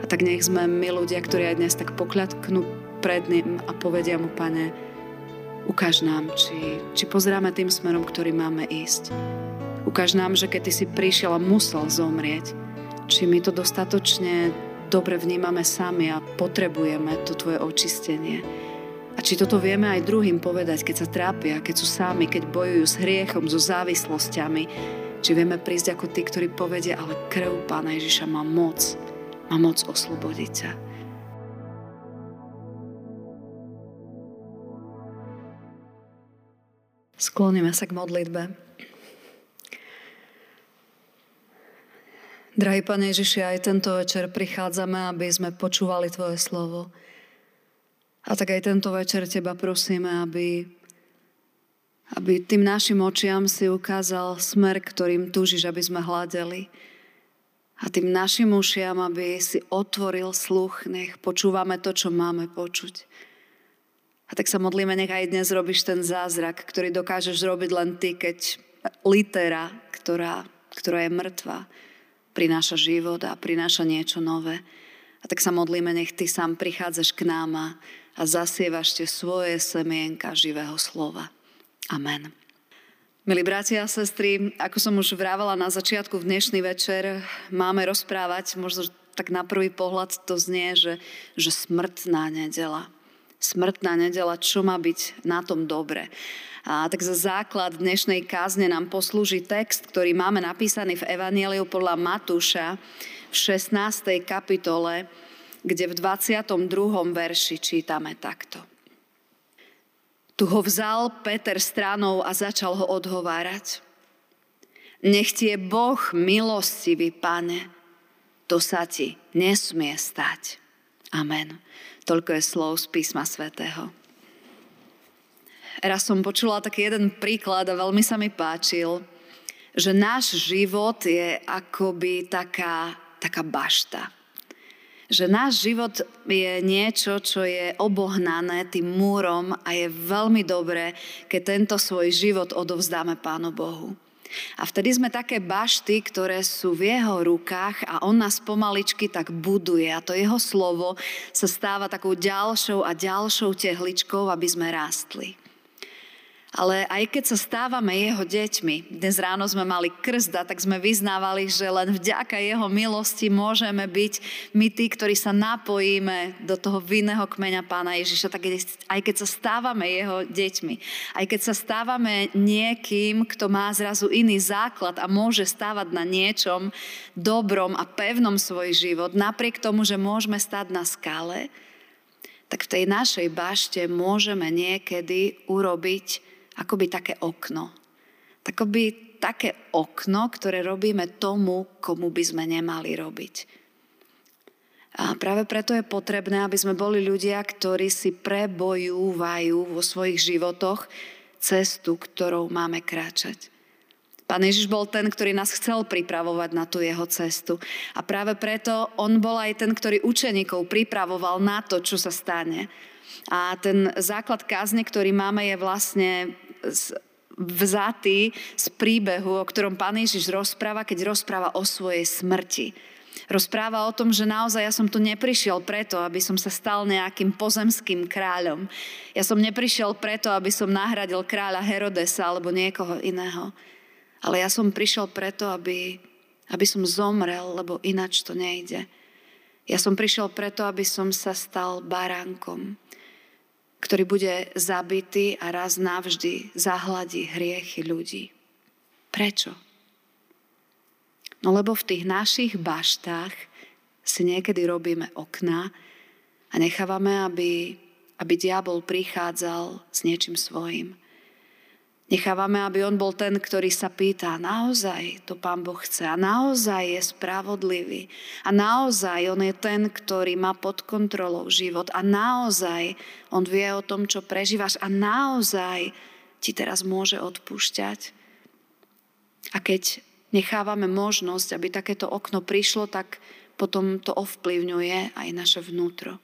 A tak nech sme my ľudia, ktorí aj dnes tak pokľadknú pred ním a povedia mu, pane, ukáž nám, či, či pozráme tým smerom, ktorý máme ísť. Ukáž nám, že keď ty si prišiel a musel zomrieť, či my to dostatočne dobre vnímame sami a potrebujeme to tvoje očistenie. A či toto vieme aj druhým povedať, keď sa trápia, keď sú sami, keď bojujú s hriechom, so závislosťami. Či vieme prísť ako tí, ktorí povedia, ale krv Pána Ježiša má moc, má moc oslobodiť ťa. Skloníme sa k modlitbe. Drahý Pane Ježiši, aj tento večer prichádzame, aby sme počúvali Tvoje slovo. A tak aj tento večer Teba prosíme, aby, aby tým našim očiam si ukázal smer, ktorým túžiš, aby sme hľadeli. A tým našim ušiam, aby si otvoril sluch, nech počúvame to, čo máme počuť. A tak sa modlíme, nech aj dnes robíš ten zázrak, ktorý dokážeš robiť len ty, keď litera, ktorá, ktorá je mŕtva, prináša život a prináša niečo nové. A tak sa modlíme, nech Ty sám prichádzaš k nám a, a zasievaš tie svoje semienka živého slova. Amen. Milí bratia a sestry, ako som už vrávala na začiatku v dnešný večer, máme rozprávať, možno tak na prvý pohľad to znie, že, že smrtná nedela. Smrtná nedela, čo má byť na tom dobre. A tak za základ dnešnej kázne nám poslúži text, ktorý máme napísaný v Evanieliu podľa Matúša v 16. kapitole, kde v 22. verši čítame takto. Tu ho vzal Peter stranou a začal ho odhovárať. Nech ti je Boh milostivý, pane, to sa ti nesmie stať. Amen. Toľko je slov z písma svätého. Raz som počula taký jeden príklad a veľmi sa mi páčil, že náš život je akoby taká, taká bašta. Že náš život je niečo, čo je obohnané tým múrom a je veľmi dobré, keď tento svoj život odovzdáme Pánu Bohu. A vtedy sme také bašty, ktoré sú v jeho rukách a on nás pomaličky tak buduje. A to jeho slovo sa stáva takou ďalšou a ďalšou tehličkou, aby sme rástli. Ale aj keď sa stávame jeho deťmi, dnes ráno sme mali krzda, tak sme vyznávali, že len vďaka jeho milosti môžeme byť my tí, ktorí sa napojíme do toho vinného kmeňa pána Ježiša, tak aj keď sa stávame jeho deťmi, aj keď sa stávame niekým, kto má zrazu iný základ a môže stávať na niečom dobrom a pevnom svoj život, napriek tomu, že môžeme stať na skále, tak v tej našej bašte môžeme niekedy urobiť akoby také okno. Takoby také okno, ktoré robíme tomu, komu by sme nemali robiť. A práve preto je potrebné, aby sme boli ľudia, ktorí si prebojúvajú vo svojich životoch cestu, ktorou máme kráčať. Pán Ježiš bol ten, ktorý nás chcel pripravovať na tú jeho cestu. A práve preto on bol aj ten, ktorý učeníkov pripravoval na to, čo sa stane. A ten základ kázne, ktorý máme, je vlastne vzatý z príbehu, o ktorom pán Ježiš rozpráva, keď rozpráva o svojej smrti. Rozpráva o tom, že naozaj ja som tu neprišiel preto, aby som sa stal nejakým pozemským kráľom. Ja som neprišiel preto, aby som nahradil kráľa Herodesa alebo niekoho iného. Ale ja som prišiel preto, aby, aby som zomrel, lebo ináč to nejde. Ja som prišiel preto, aby som sa stal baránkom ktorý bude zabitý a raz navždy zahladí hriechy ľudí. Prečo? No lebo v tých našich baštách si niekedy robíme okná a nechávame, aby, aby diabol prichádzal s niečím svojim. Nechávame, aby on bol ten, ktorý sa pýta, naozaj to Pán Boh chce a naozaj je spravodlivý a naozaj on je ten, ktorý má pod kontrolou život a naozaj on vie o tom, čo prežívaš a naozaj ti teraz môže odpúšťať. A keď nechávame možnosť, aby takéto okno prišlo, tak potom to ovplyvňuje aj naše vnútro.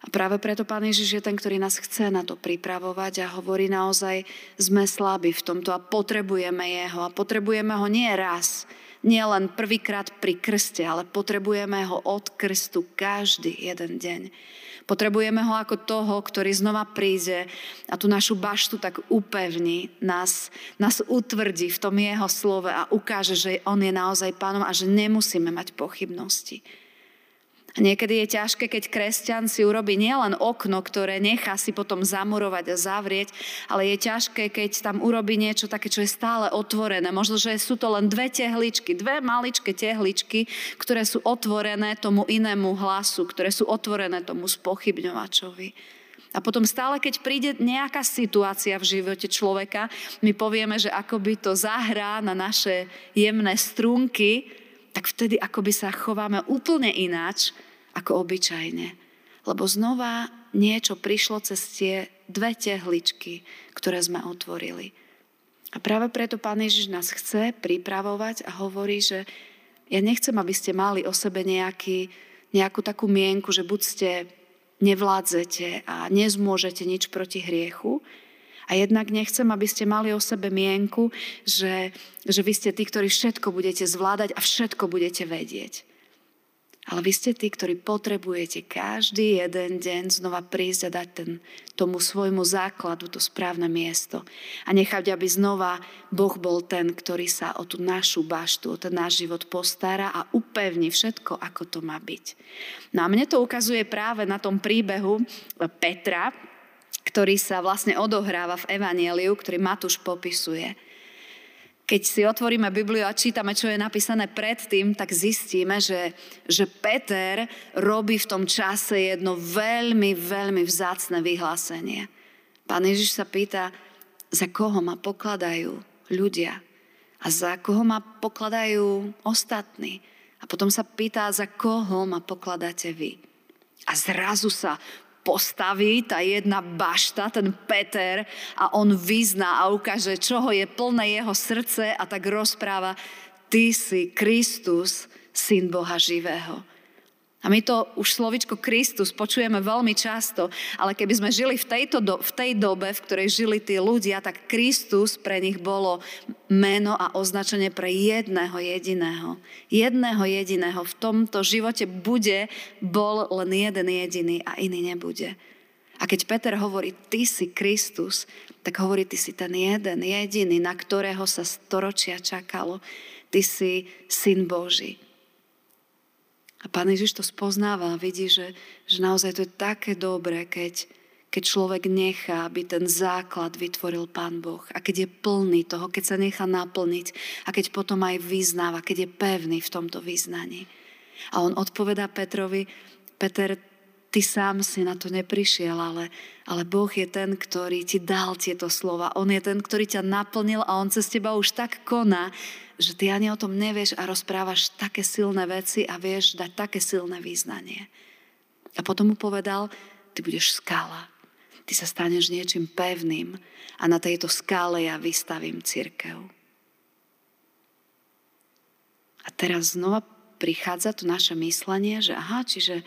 A práve preto Pán Ježiš je ten, ktorý nás chce na to pripravovať a hovorí naozaj, sme slabí v tomto a potrebujeme Jeho. A potrebujeme Ho nie raz nie len prvýkrát pri krste, ale potrebujeme ho od krstu každý jeden deň. Potrebujeme ho ako toho, ktorý znova príde a tú našu baštu tak upevní, nás, nás utvrdí v tom jeho slove a ukáže, že on je naozaj pánom a že nemusíme mať pochybnosti. A niekedy je ťažké, keď kresťan si urobí nielen okno, ktoré nechá si potom zamurovať a zavrieť, ale je ťažké, keď tam urobí niečo také, čo je stále otvorené. Možno, že sú to len dve tehličky, dve maličké tehličky, ktoré sú otvorené tomu inému hlasu, ktoré sú otvorené tomu spochybňovačovi. A potom stále, keď príde nejaká situácia v živote človeka, my povieme, že akoby to zahrá na naše jemné strunky, tak vtedy akoby sa chováme úplne ináč ako obyčajne. Lebo znova niečo prišlo cez tie dve tehličky, ktoré sme otvorili. A práve preto Pán Ježiš nás chce pripravovať a hovorí, že ja nechcem, aby ste mali o sebe nejaký, nejakú takú mienku, že buď ste nevládzete a nezmôžete nič proti hriechu, a jednak nechcem, aby ste mali o sebe mienku, že, že vy ste tí, ktorí všetko budete zvládať a všetko budete vedieť. Ale vy ste tí, ktorí potrebujete každý jeden deň znova prísť a dať ten, tomu svojmu základu to správne miesto. A nechať, aby znova Boh bol ten, ktorý sa o tú našu baštu, o ten náš život postará a upevní všetko, ako to má byť. No a mne to ukazuje práve na tom príbehu Petra, ktorý sa vlastne odohráva v Evanieliu, ktorý Matúš popisuje. Keď si otvoríme Bibliu a čítame, čo je napísané predtým, tak zistíme, že, že Peter robí v tom čase jedno veľmi, veľmi vzácne vyhlásenie. Pán Ježiš sa pýta, za koho ma pokladajú ľudia a za koho ma pokladajú ostatní. A potom sa pýta, za koho ma pokladáte vy. A zrazu sa postaví tá jedna bašta, ten Peter a on vyzná a ukáže, čoho je plné jeho srdce a tak rozpráva, ty si Kristus, syn Boha živého. A my to už slovičko Kristus počujeme veľmi často, ale keby sme žili v, tejto do, v tej dobe, v ktorej žili tí ľudia, tak Kristus pre nich bolo meno a označenie pre jedného jediného. Jedného jediného. V tomto živote bude, bol len jeden jediný a iný nebude. A keď Peter hovorí, ty si Kristus, tak hovorí, ty si ten jeden, jediný, na ktorého sa storočia čakalo. Ty si syn Boží. A pán Ježiš to spoznáva a vidí, že, že naozaj to je také dobré, keď, keď človek nechá, aby ten základ vytvoril Pán Boh. A keď je plný toho, keď sa nechá naplniť a keď potom aj vyznáva, keď je pevný v tomto vyznaní. A on odpovedá Petrovi, Peter, ty sám si na to neprišiel, ale, ale Boh je ten, ktorý ti dal tieto slova. On je ten, ktorý ťa naplnil a on cez teba už tak koná, že ty ani o tom nevieš a rozprávaš také silné veci a vieš dať také silné význanie. A potom mu povedal, ty budeš skala. Ty sa staneš niečím pevným a na tejto skále ja vystavím církev. A teraz znova prichádza to naše myslenie, že aha, čiže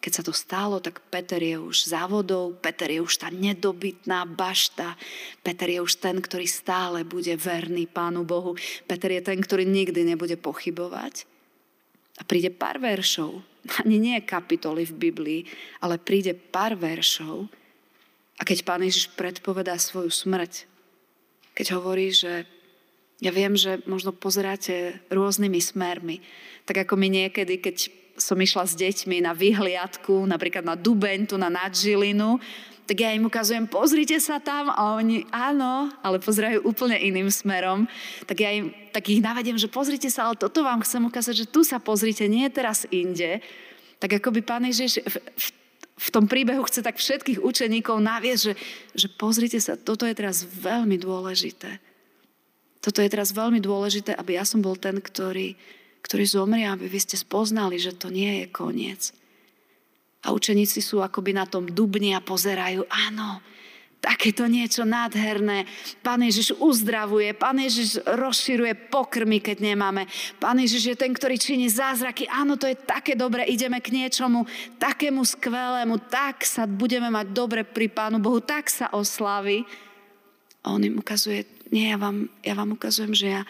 keď sa to stalo, tak Peter je už závodou, Peter je už tá nedobytná bašta, Peter je už ten, ktorý stále bude verný Pánu Bohu, Peter je ten, ktorý nikdy nebude pochybovať. A príde pár veršov, ani nie kapitoly v Biblii, ale príde pár veršov a keď Pán Ježiš predpovedá svoju smrť, keď hovorí, že ja viem, že možno pozeráte rôznymi smermi, tak ako my niekedy, keď som išla s deťmi na vyhliadku, napríklad na Dubeň, tu na Nadžilinu, tak ja im ukazujem, pozrite sa tam a oni, áno, ale pozerajú úplne iným smerom. Tak ja im, tak ich navediem, že pozrite sa, ale toto vám chcem ukázať, že tu sa pozrite, nie teraz inde. Tak ako by Pán Ježiš v, v, v tom príbehu chce tak všetkých učeníkov naviesť, že, že pozrite sa, toto je teraz veľmi dôležité. Toto je teraz veľmi dôležité, aby ja som bol ten, ktorý, ktorý zomrie, aby vy ste spoznali, že to nie je koniec. A učeníci sú akoby na tom dubni a pozerajú, áno, takéto niečo nádherné. Pán Ježiš uzdravuje, Pán Ježiš rozširuje pokrmy, keď nemáme. Pán Ježiš je ten, ktorý činí zázraky. Áno, to je také dobre, ideme k niečomu takému skvelému, tak sa budeme mať dobre pri Pánu Bohu, tak sa oslaví. A on im ukazuje, nie, ja vám, ja vám ukazujem, že ja,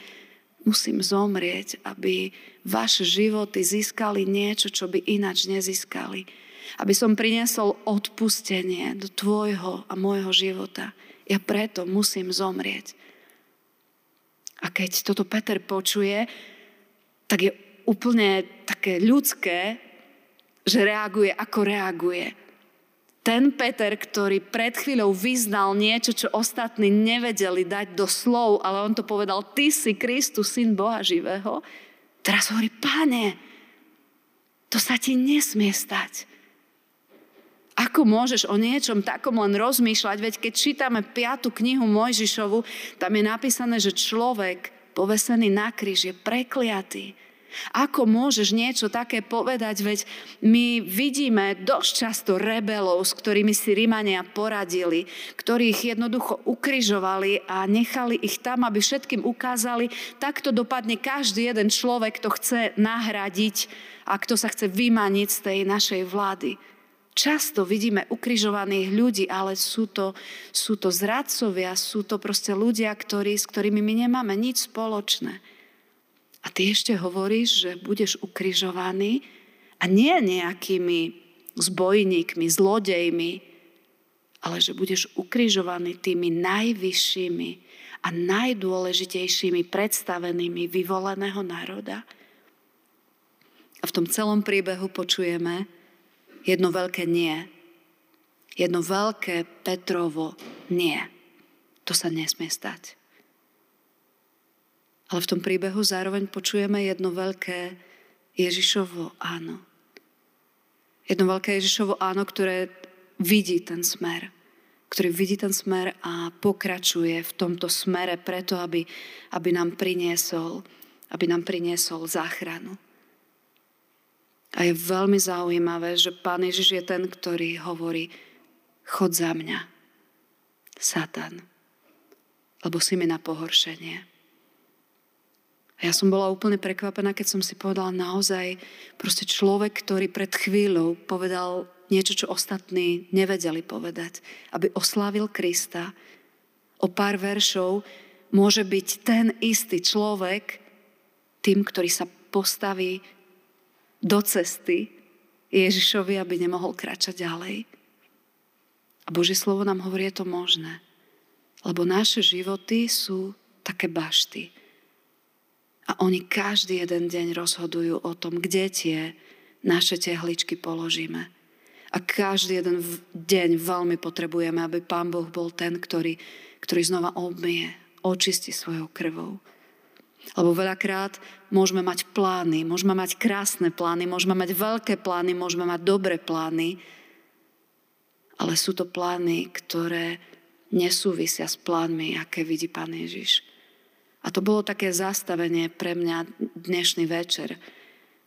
Musím zomrieť, aby vaše životy získali niečo, čo by ináč nezískali. Aby som priniesol odpustenie do tvojho a môjho života. Ja preto musím zomrieť. A keď toto Peter počuje, tak je úplne také ľudské, že reaguje ako reaguje. Ten Peter, ktorý pred chvíľou vyznal niečo, čo ostatní nevedeli dať do slov, ale on to povedal, ty si Kristus, syn Boha živého, teraz hovorí, páne, to sa ti nesmie stať. Ako môžeš o niečom takom len rozmýšľať? Veď keď čítame piatu knihu Mojžišovu, tam je napísané, že človek povesený na kríž je prekliatý. Ako môžeš niečo také povedať, veď my vidíme dosť často rebelov, s ktorými si Rimania poradili, ktorých jednoducho ukrižovali a nechali ich tam, aby všetkým ukázali, takto dopadne každý jeden človek, kto chce nahradiť a kto sa chce vymaniť z tej našej vlády. Často vidíme ukrižovaných ľudí, ale sú to, sú to zradcovia, sú to proste ľudia, ktorí, s ktorými my nemáme nič spoločné. A ty ešte hovoríš, že budeš ukrižovaný a nie nejakými zbojníkmi, zlodejmi, ale že budeš ukrižovaný tými najvyššími a najdôležitejšími predstavenými vyvoleného národa. A v tom celom príbehu počujeme jedno veľké nie. Jedno veľké Petrovo nie. To sa nesmie stať. Ale v tom príbehu zároveň počujeme jedno veľké Ježišovo áno. Jedno veľké Ježišovo áno, ktoré vidí ten smer. Ktorý vidí ten smer a pokračuje v tomto smere preto, aby, aby nám priniesol, aby nám priniesol záchranu. A je veľmi zaujímavé, že Pán Ježiš je ten, ktorý hovorí, chod za mňa, Satan, lebo si mi na pohoršenie. A ja som bola úplne prekvapená, keď som si povedala naozaj, proste človek, ktorý pred chvíľou povedal niečo, čo ostatní nevedeli povedať, aby oslávil Krista, o pár veršov môže byť ten istý človek tým, ktorý sa postaví do cesty Ježišovi, aby nemohol kráčať ďalej. A Božie slovo nám hovorí, je to možné. Lebo naše životy sú také bašty. A oni každý jeden deň rozhodujú o tom, kde tie naše tehličky položíme. A každý jeden deň veľmi potrebujeme, aby Pán Boh bol ten, ktorý, ktorý znova obmie, očistí svojou krvou. Lebo veľakrát môžeme mať plány, môžeme mať krásne plány, môžeme mať veľké plány, môžeme mať dobré plány, ale sú to plány, ktoré nesúvisia s plánmi, aké vidí Pán Ježiš. A to bolo také zastavenie pre mňa dnešný večer.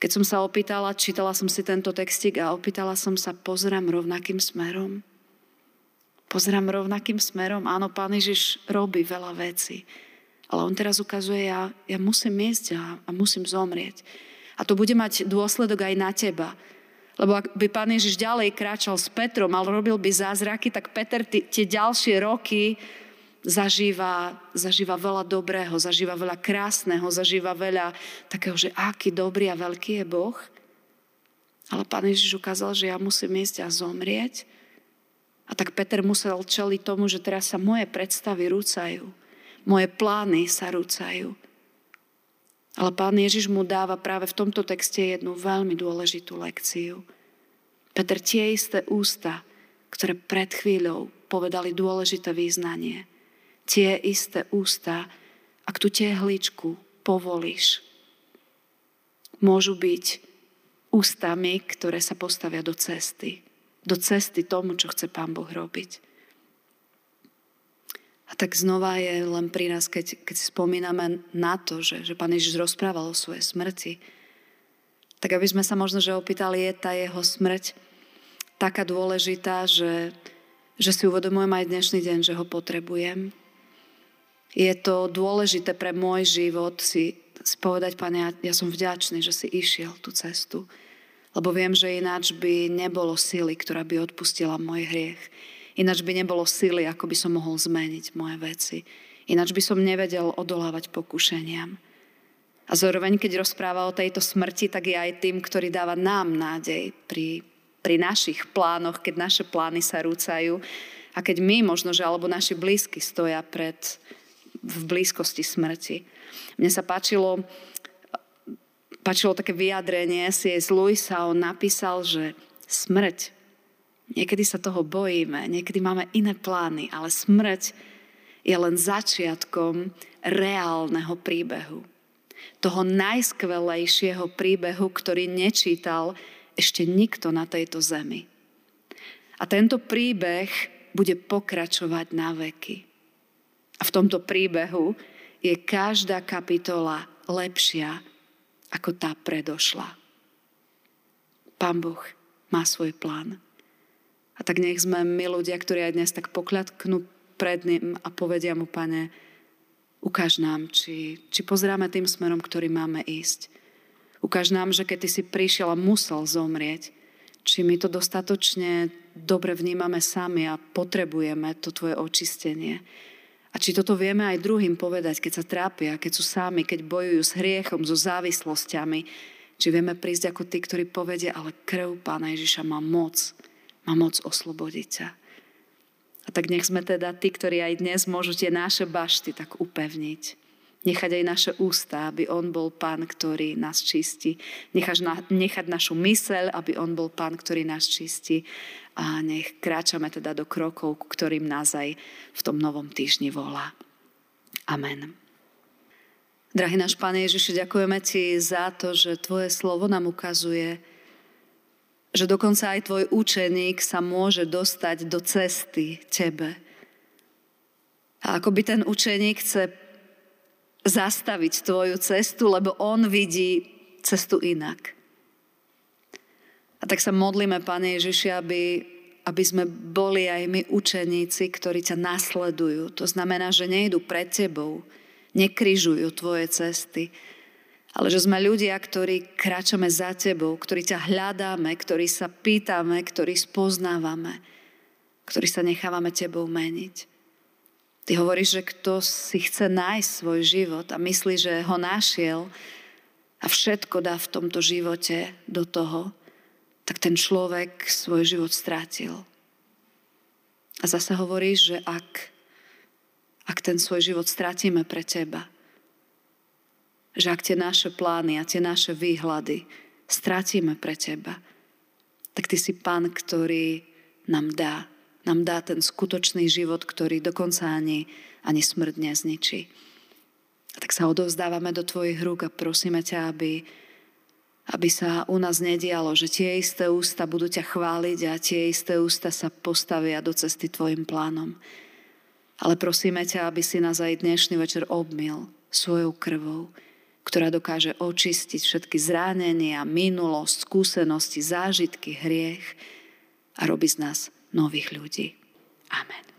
Keď som sa opýtala, čítala som si tento textik a opýtala som sa, pozerám rovnakým smerom? Pozerám rovnakým smerom? Áno, Pán Ježiš robí veľa vecí. Ale on teraz ukazuje, ja, ja musím ísť a, a musím zomrieť. A to bude mať dôsledok aj na teba. Lebo ak by Pán Ježiš ďalej kráčal s Petrom, ale robil by zázraky, tak Peter tie ďalšie roky zažíva, zažíva veľa dobrého, zažíva veľa krásneho, zažíva veľa takého, že aký dobrý a veľký je Boh. Ale Pán Ježiš ukázal, že ja musím ísť a zomrieť. A tak Peter musel čeliť tomu, že teraz sa moje predstavy rúcajú. Moje plány sa rúcajú. Ale Pán Ježiš mu dáva práve v tomto texte jednu veľmi dôležitú lekciu. Peter, tie isté ústa, ktoré pred chvíľou povedali dôležité význanie – tie isté ústa, ak tú tehličku povolíš, môžu byť ústami, ktoré sa postavia do cesty. Do cesty tomu, čo chce Pán Boh robiť. A tak znova je len pri nás, keď, keď spomíname na to, že, že Pán Ježiš rozprával o svojej smrti, tak aby sme sa možno že opýtali, je tá jeho smrť taká dôležitá, že, že si uvedomujem aj dnešný deň, že ho potrebujem, je to dôležité pre môj život si, si povedať, pane, ja, ja som vďačný, že si išiel tú cestu. Lebo viem, že ináč by nebolo sily, ktorá by odpustila môj hriech. Ináč by nebolo sily, ako by som mohol zmeniť moje veci. Ináč by som nevedel odolávať pokušeniam. A zároveň, keď rozpráva o tejto smrti, tak je aj tým, ktorý dáva nám nádej pri, pri našich plánoch, keď naše plány sa rúcajú a keď my možno, že alebo naši blízky stoja pred, v blízkosti smrti. Mne sa páčilo, páčilo také vyjadrenie C.S. Lewisa, on napísal, že smrť, niekedy sa toho bojíme, niekedy máme iné plány, ale smrť je len začiatkom reálneho príbehu toho najskvelejšieho príbehu, ktorý nečítal ešte nikto na tejto zemi. A tento príbeh bude pokračovať na veky. A v tomto príbehu je každá kapitola lepšia ako tá predošla. Pán Boh má svoj plán. A tak nech sme my ľudia, ktorí aj dnes tak pokľadknú pred ním a povedia mu, pane, Ukáž nám, či, či pozeráme tým smerom, ktorý máme ísť. Ukáž nám, že keď ty si prišiel a musel zomrieť, či my to dostatočne dobre vnímame sami a potrebujeme to tvoje očistenie. A či toto vieme aj druhým povedať, keď sa trápia, keď sú sami, keď bojujú s hriechom, so závislosťami, či vieme prísť ako tí, ktorí povedia, ale krv Pána Ježiša má moc, má moc oslobodiť ťa. A tak nech sme teda tí, ktorí aj dnes môžu tie naše bašty tak upevniť. Nechať aj naše ústa, aby On bol Pán, ktorý nás čistí. Nechať, na, nechať našu myseľ, aby On bol Pán, ktorý nás čistí. A nech kráčame teda do krokov, ktorým nás aj v tom novom týždni volá. Amen. Drahý náš Pán Ježiši, ďakujeme Ti za to, že Tvoje slovo nám ukazuje, že dokonca aj tvoj učeník sa môže dostať do cesty tebe. A ako by ten učeník chce zastaviť tvoju cestu, lebo on vidí cestu inak. A tak sa modlíme, Pane Ježiši, aby, aby sme boli aj my učeníci, ktorí ťa nasledujú. To znamená, že nejdu pred tebou, nekryžujú tvoje cesty, ale že sme ľudia, ktorí kráčame za tebou, ktorí ťa hľadáme, ktorí sa pýtame, ktorí spoznávame, ktorí sa nechávame tebou meniť. Ty hovoríš, že kto si chce nájsť svoj život a myslí, že ho našiel a všetko dá v tomto živote do toho, tak ten človek svoj život strátil. A zase hovoríš, že ak, ak ten svoj život strátime pre teba, že ak tie naše plány a tie naše výhľady stratíme pre teba, tak ty si pán, ktorý nám dá. Nám dá ten skutočný život, ktorý dokonca ani, ani smrť nezničí. A tak sa odovzdávame do tvojich rúk a prosíme ťa, aby, aby sa u nás nedialo, že tie isté ústa budú ťa chváliť a tie isté ústa sa postavia do cesty tvojim plánom. Ale prosíme ťa, aby si nás aj dnešný večer obmil svojou krvou, ktorá dokáže očistiť všetky zranenia, minulosť, skúsenosti, zážitky, hriech a robí z nás nových ľudí. Amen.